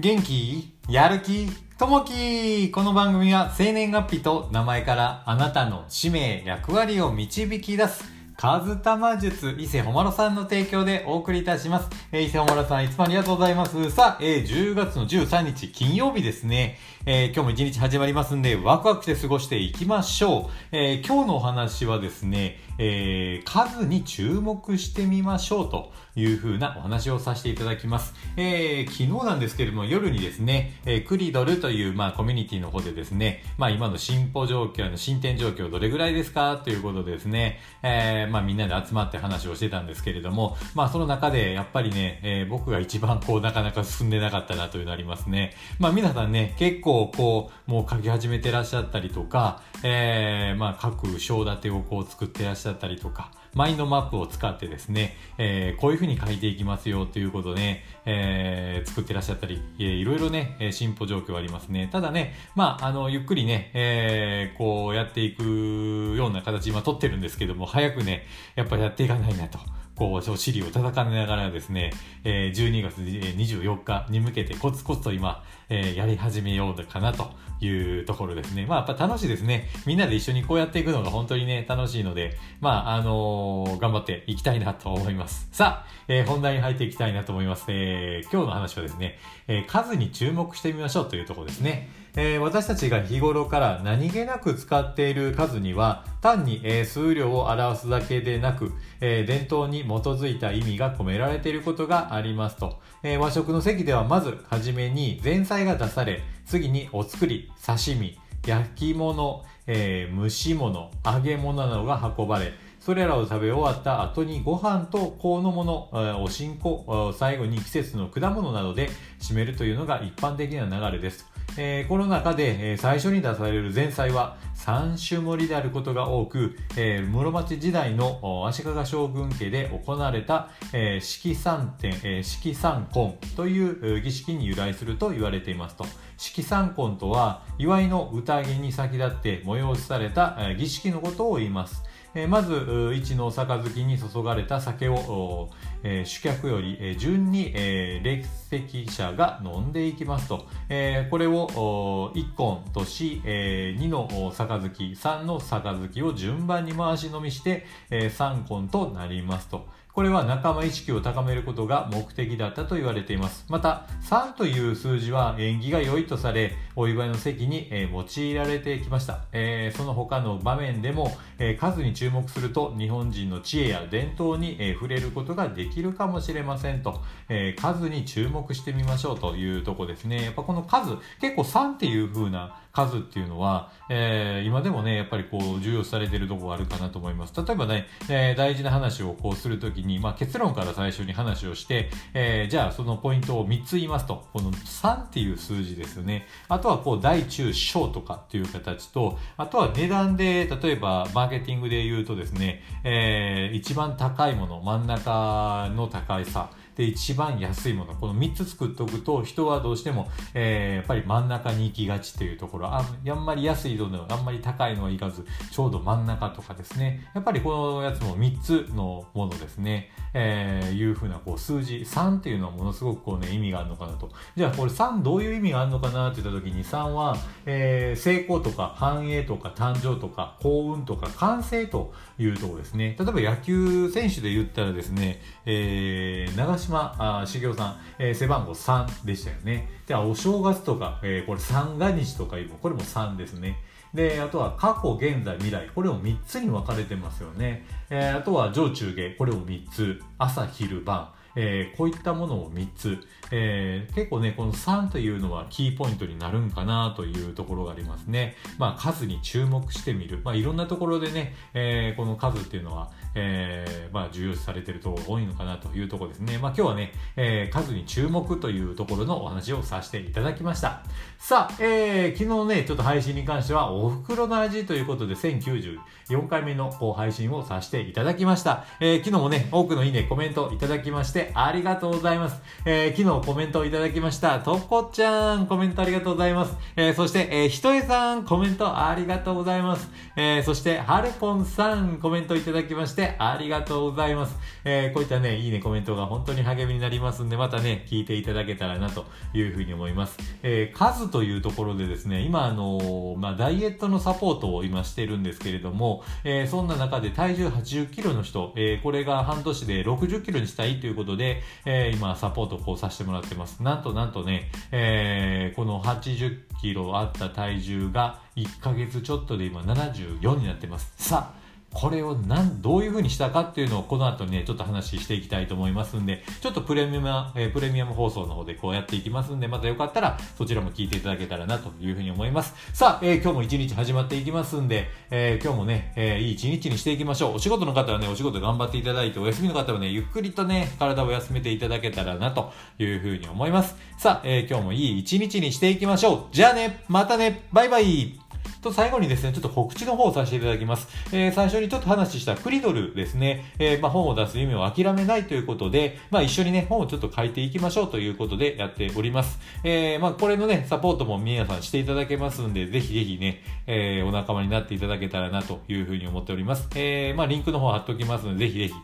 元気やる気ともきこの番組は生年月日と名前からあなたの使命、役割を導き出すカズタマ術、伊勢ほまろさんの提供でお送りいたします。えー、伊勢ほまろさん、いつもありがとうございます。さあ、えー、10月の13日、金曜日ですね。えー、今日も一日始まりますんで、ワクワクして過ごしていきましょう。えー、今日のお話はですね、えー、数に注目してみましょうという風なお話をさせていただきます。え、昨日なんですけれども、夜にですね、え、クリドルという、まあ、コミュニティの方でですね、まあ、今の進歩状況の進展状況どれぐらいですかということでですね、え、まあ、みんなで集まって話をしてたんですけれども、まあ、その中で、やっぱりね、え、僕が一番こう、なかなか進んでなかったなというのありますね。まあ、皆さんね、結構こう、もう書き始めてらっしゃったりとか、えー、まあ、各章立てをこう作ってらっしゃったりとか、マインドマップを使ってですね、えー、こういう風に書いていきますよということで、えー、作ってらっしゃったり、えー、いろいろね、え進歩状況ありますね。ただね、まあ、あの、ゆっくりね、えー、こうやっていくような形今取ってるんですけども、早くね、やっぱりやっていかないなと。こう、尻を叩かれながらですね、えー、12月24日に向けてコツコツと今、え、やり始めようかなというところですね。まあ、やっぱ楽しいですね。みんなで一緒にこうやっていくのが本当にね、楽しいので、まあ、あのー、頑張っていきたいなと思います。さあ、えー、本題に入っていきたいなと思います。えー、今日の話はですね、え数に注目してみましょうというところですね。えー、私たちが日頃から何気なく使っている数には単に、えー、数量を表すだけでなく、えー、伝統に基づいた意味が込められていることがありますと、え和食の席ではまずはじめに前菜が出され次にお作り刺身焼き物、え蒸し物揚げ物などが運ばれそれらを食べ終わった後にご飯と香の物、おしんこ、最後に季節の果物などで締めるというのが一般的な流れです。えー、この中で、えー、最初に出される前菜は三種盛りであることが多く、えー、室町時代の足利将軍家で行われた、えー、式三点、えー、式三婚という儀式に由来すると言われていますと。式三婚とは、祝いの宴に先立って催された、え、儀式のことを言います。え、まず、一の杯に注がれた酒を、えー、主客より、順に、えー、列席者が飲んでいきますと、えー、これを1本とし、えー、2の杯、3の杯を順番に回し飲みして、えー、3本となりますと。これは仲間意識を高めることが目的だったと言われています。また、3という数字は縁起が良いとされ、お祝いの席に、えー、用いられてきました。えー、その他の場面でも、えー、数に注目すると日本人の知恵や伝統に、え触れることができるかもしれませんと、え数に注目してみましょうというとこですね。やっぱこの数、結構3っていう風な数っていうのは、えー、今でもね、やっぱりこう、重要されてるとこがあるかなと思います。例えばね、えー、大事な話をこうするときに、まあ、結論から最初に話をして、えー、じゃあそのポイントを3つ言いますと、この3っていう数字ですよね。あとはこう、大中小とかっていう形と、あとは値段で、例えばマーケティングで言うとですね、えー、一番高いもの、真ん中の高いさ、で、一番安いもの、この3つ作っておくと、人はどうしても、えー、やっぱり真ん中に行きがちというところ、ああんまり安いのでは、あんまり高いのはいかず、ちょうど真ん中とかですね。やっぱりこのやつも3つのものですね。えー、いうふうなこう数字、3っていうのはものすごくこうね、意味があるのかなと。じゃあこれ3どういう意味があるのかなって言った時に3は、えー、成功とか繁栄とか誕生とか幸運とか完成というところですね。例えば野球選手で言ったらですね、えー、長島あ茂雄さん、えー、背番号3でしたよね。では、お正月とか、えー、これ三が日とかいう、これも3ですね。で、あとは過去、現在、未来。これを3つに分かれてますよね。えー、あとは上中下。これを3つ。朝、昼、晩。えー、こういったものを3つ、えー、結構ね、この3というのはキーポイントになるんかなというところがありますね。まあ、数に注目してみる。まあ、いろんなところでね、えー、この数っていうのは、えー、まあ、重要視されてるところが多いのかなというところですね。まあ、今日はね、えー、数に注目というところのお話をさせていただきました。さあ、えー、昨日ね、ちょっと配信に関しては、お袋の味ということで、1094回目の配信をさせていただきました。えー、昨日もね、多くのいいね、コメントいただきまして、してありがとうございます。えー、昨日コメントをいただきました、とこちゃん、コメントありがとうございます。えー、そして、えー、ひとえさん、コメントありがとうございます。えー、そして、はるぽんさん、コメントいただきまして、ありがとうございます。えー、こういったね、いいね、コメントが本当に励みになりますんで、またね、聞いていただけたらなというふうに思います。えー、数というところでですね、今、あのー、まあ、ダイエットのサポートを今してるんですけれども、えー、そんな中で体重80キロの人、えー、これが半年で60キロにしたいということで、えー、今、サポートをこうさせてもらってます。なんとなんとね、えー、この80キロあった体重が1ヶ月ちょっとで今74になってます。さあ、これをなんどういう風にしたかっていうのをこの後ね、ちょっと話していきたいと思いますんで、ちょっとプレミアム、えー、プレミアム放送の方でこうやっていきますんで、またよかったらそちらも聞いていただけたらなという風に思います。さあ、えー、今日も一日始まっていきますんで、えー、今日もね、えいい一日にしていきましょう。お仕事の方はね、お仕事頑張っていただいて、お休みの方はね、ゆっくりとね、体を休めていただけたらなという風に思います。さあ、え今日もいい一日にしていきましょう。じゃあね、またね、バイバイと、最後にですね、ちょっと告知の方をさせていただきます。えー、最初にちょっと話したクリドルですね、えー、まあ、本を出す夢を諦めないということで、まあ、一緒にね、本をちょっと書いていきましょうということでやっております。えー、まあ、これのね、サポートも皆さんしていただけますんで、ぜひぜひね、えー、お仲間になっていただけたらなというふうに思っております。えー、まあ、リンクの方貼っておきますので、ぜひぜひ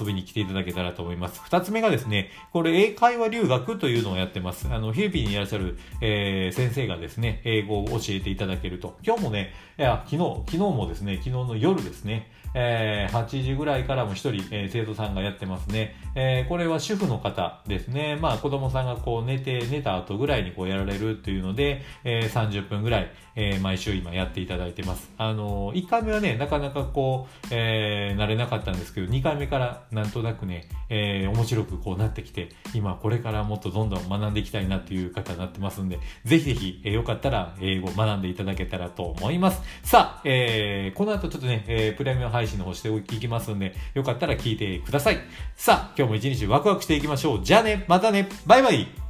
遊びに来ていただけたらと思います。二つ目がですね、これ英会話留学というのをやってます。あの、フィリピンにいらっしゃる、えー、先生がですね、英語を教えていただけると。今日もね、いや、昨日、昨日もですね、昨日の夜ですね、えー、8時ぐらいからも一人、えー、生徒さんがやってますね。えー、これは主婦の方ですね。まあ子供さんがこう寝て、寝た後ぐらいにこうやられるっていうので、えー、30分ぐらい、えー、毎週今やっていただいてます。あのー、1回目はね、なかなかこう、えー、慣れなかったんですけど、2回目からなんとなくね、えー、面白くこうなってきて、今これからもっとどんどん学んでいきたいなっていう方になってますんで、ぜひぜひ、えー、よかったら英語学んでいただけたらと思います。さあ、えー、この後ちょっとね、えー、プレミアム配信の方していきますんで、よかったら聞いてください。さあ、今日も一日ワクワクしていきましょう。じゃあね、またね、バイバイ